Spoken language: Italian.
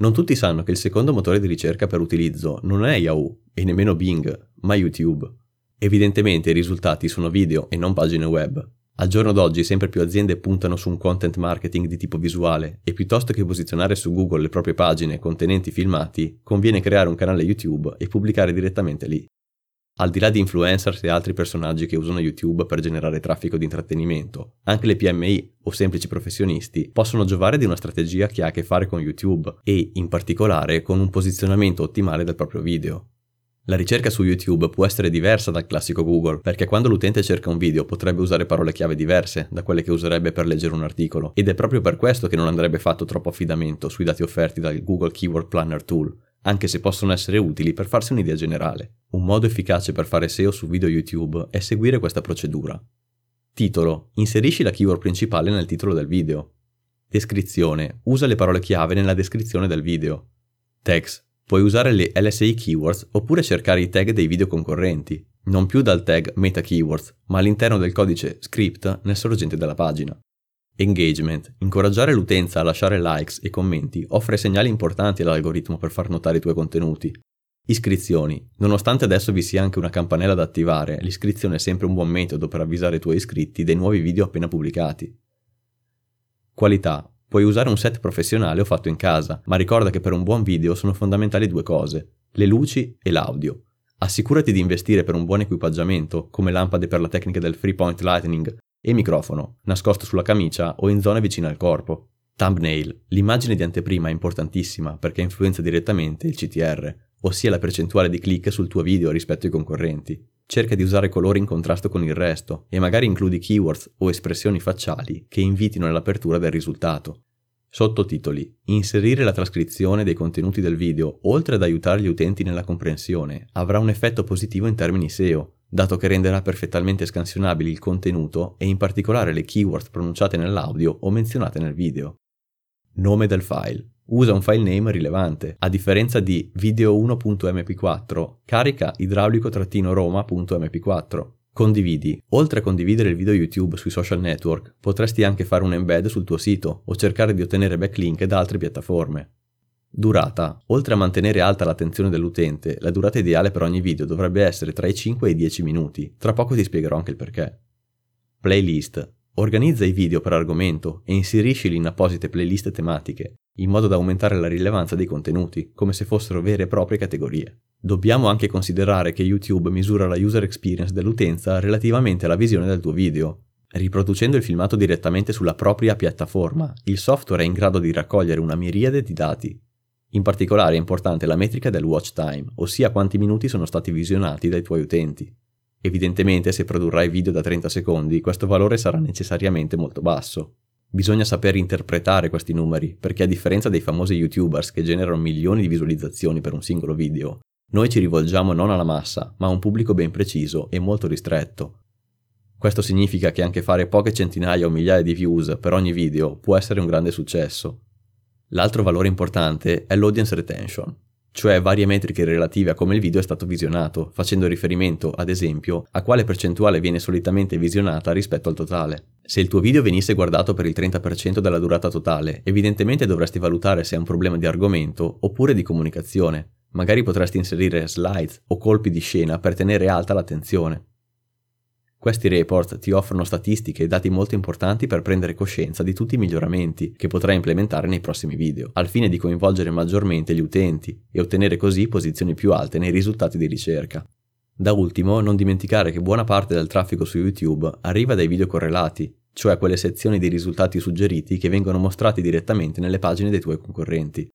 Non tutti sanno che il secondo motore di ricerca per utilizzo non è Yahoo e nemmeno Bing, ma YouTube. Evidentemente i risultati sono video e non pagine web. Al giorno d'oggi sempre più aziende puntano su un content marketing di tipo visuale e piuttosto che posizionare su Google le proprie pagine contenenti filmati, conviene creare un canale YouTube e pubblicare direttamente lì. Al di là di influencers e altri personaggi che usano YouTube per generare traffico di intrattenimento, anche le PMI o semplici professionisti possono giovare di una strategia che ha a che fare con YouTube e, in particolare, con un posizionamento ottimale del proprio video. La ricerca su YouTube può essere diversa dal classico Google, perché quando l'utente cerca un video potrebbe usare parole chiave diverse da quelle che userebbe per leggere un articolo, ed è proprio per questo che non andrebbe fatto troppo affidamento sui dati offerti dal Google Keyword Planner Tool, anche se possono essere utili per farsi un'idea generale. Un modo efficace per fare SEO su video YouTube è seguire questa procedura. Titolo. Inserisci la keyword principale nel titolo del video. Descrizione. Usa le parole chiave nella descrizione del video. Text. Puoi usare le LSI keywords oppure cercare i tag dei video concorrenti, non più dal tag meta keywords, ma all'interno del codice script nel sorgente della pagina. Engagement. Incoraggiare l'utenza a lasciare likes e commenti offre segnali importanti all'algoritmo per far notare i tuoi contenuti. Iscrizioni. Nonostante adesso vi sia anche una campanella da attivare, l'iscrizione è sempre un buon metodo per avvisare i tuoi iscritti dei nuovi video appena pubblicati. Qualità. Puoi usare un set professionale o fatto in casa, ma ricorda che per un buon video sono fondamentali due cose, le luci e l'audio. Assicurati di investire per un buon equipaggiamento, come lampade per la tecnica del Free Point Lightning e microfono, nascosto sulla camicia o in zone vicine al corpo. Thumbnail. L'immagine di anteprima è importantissima perché influenza direttamente il CTR, ossia la percentuale di click sul tuo video rispetto ai concorrenti. Cerca di usare colori in contrasto con il resto e magari includi keywords o espressioni facciali che invitino all'apertura del risultato. Sottotitoli. Inserire la trascrizione dei contenuti del video, oltre ad aiutare gli utenti nella comprensione, avrà un effetto positivo in termini SEO, dato che renderà perfettamente scansionabili il contenuto e in particolare le keyword pronunciate nell'audio o menzionate nel video. Nome del file. Usa un file name rilevante. A differenza di video1.mp4, carica idraulico-roma.mp4. Condividi. Oltre a condividere il video YouTube sui social network, potresti anche fare un embed sul tuo sito o cercare di ottenere backlink da altre piattaforme. Durata. Oltre a mantenere alta l'attenzione dell'utente, la durata ideale per ogni video dovrebbe essere tra i 5 e i 10 minuti. Tra poco ti spiegherò anche il perché. Playlist. Organizza i video per argomento e inseriscili in apposite playlist tematiche, in modo da aumentare la rilevanza dei contenuti, come se fossero vere e proprie categorie. Dobbiamo anche considerare che YouTube misura la user experience dell'utenza relativamente alla visione del tuo video. Riproducendo il filmato direttamente sulla propria piattaforma, il software è in grado di raccogliere una miriade di dati, in particolare è importante la metrica del watch time, ossia quanti minuti sono stati visionati dai tuoi utenti. Evidentemente se produrrai video da 30 secondi, questo valore sarà necessariamente molto basso. Bisogna saper interpretare questi numeri, perché a differenza dei famosi youtubers che generano milioni di visualizzazioni per un singolo video, noi ci rivolgiamo non alla massa, ma a un pubblico ben preciso e molto ristretto. Questo significa che anche fare poche centinaia o migliaia di views per ogni video può essere un grande successo, L'altro valore importante è l'audience retention, cioè varie metriche relative a come il video è stato visionato, facendo riferimento, ad esempio, a quale percentuale viene solitamente visionata rispetto al totale. Se il tuo video venisse guardato per il 30% della durata totale, evidentemente dovresti valutare se è un problema di argomento oppure di comunicazione. Magari potresti inserire slides o colpi di scena per tenere alta l'attenzione. Questi report ti offrono statistiche e dati molto importanti per prendere coscienza di tutti i miglioramenti che potrai implementare nei prossimi video, al fine di coinvolgere maggiormente gli utenti e ottenere così posizioni più alte nei risultati di ricerca. Da ultimo, non dimenticare che buona parte del traffico su YouTube arriva dai video correlati, cioè quelle sezioni di risultati suggeriti che vengono mostrati direttamente nelle pagine dei tuoi concorrenti.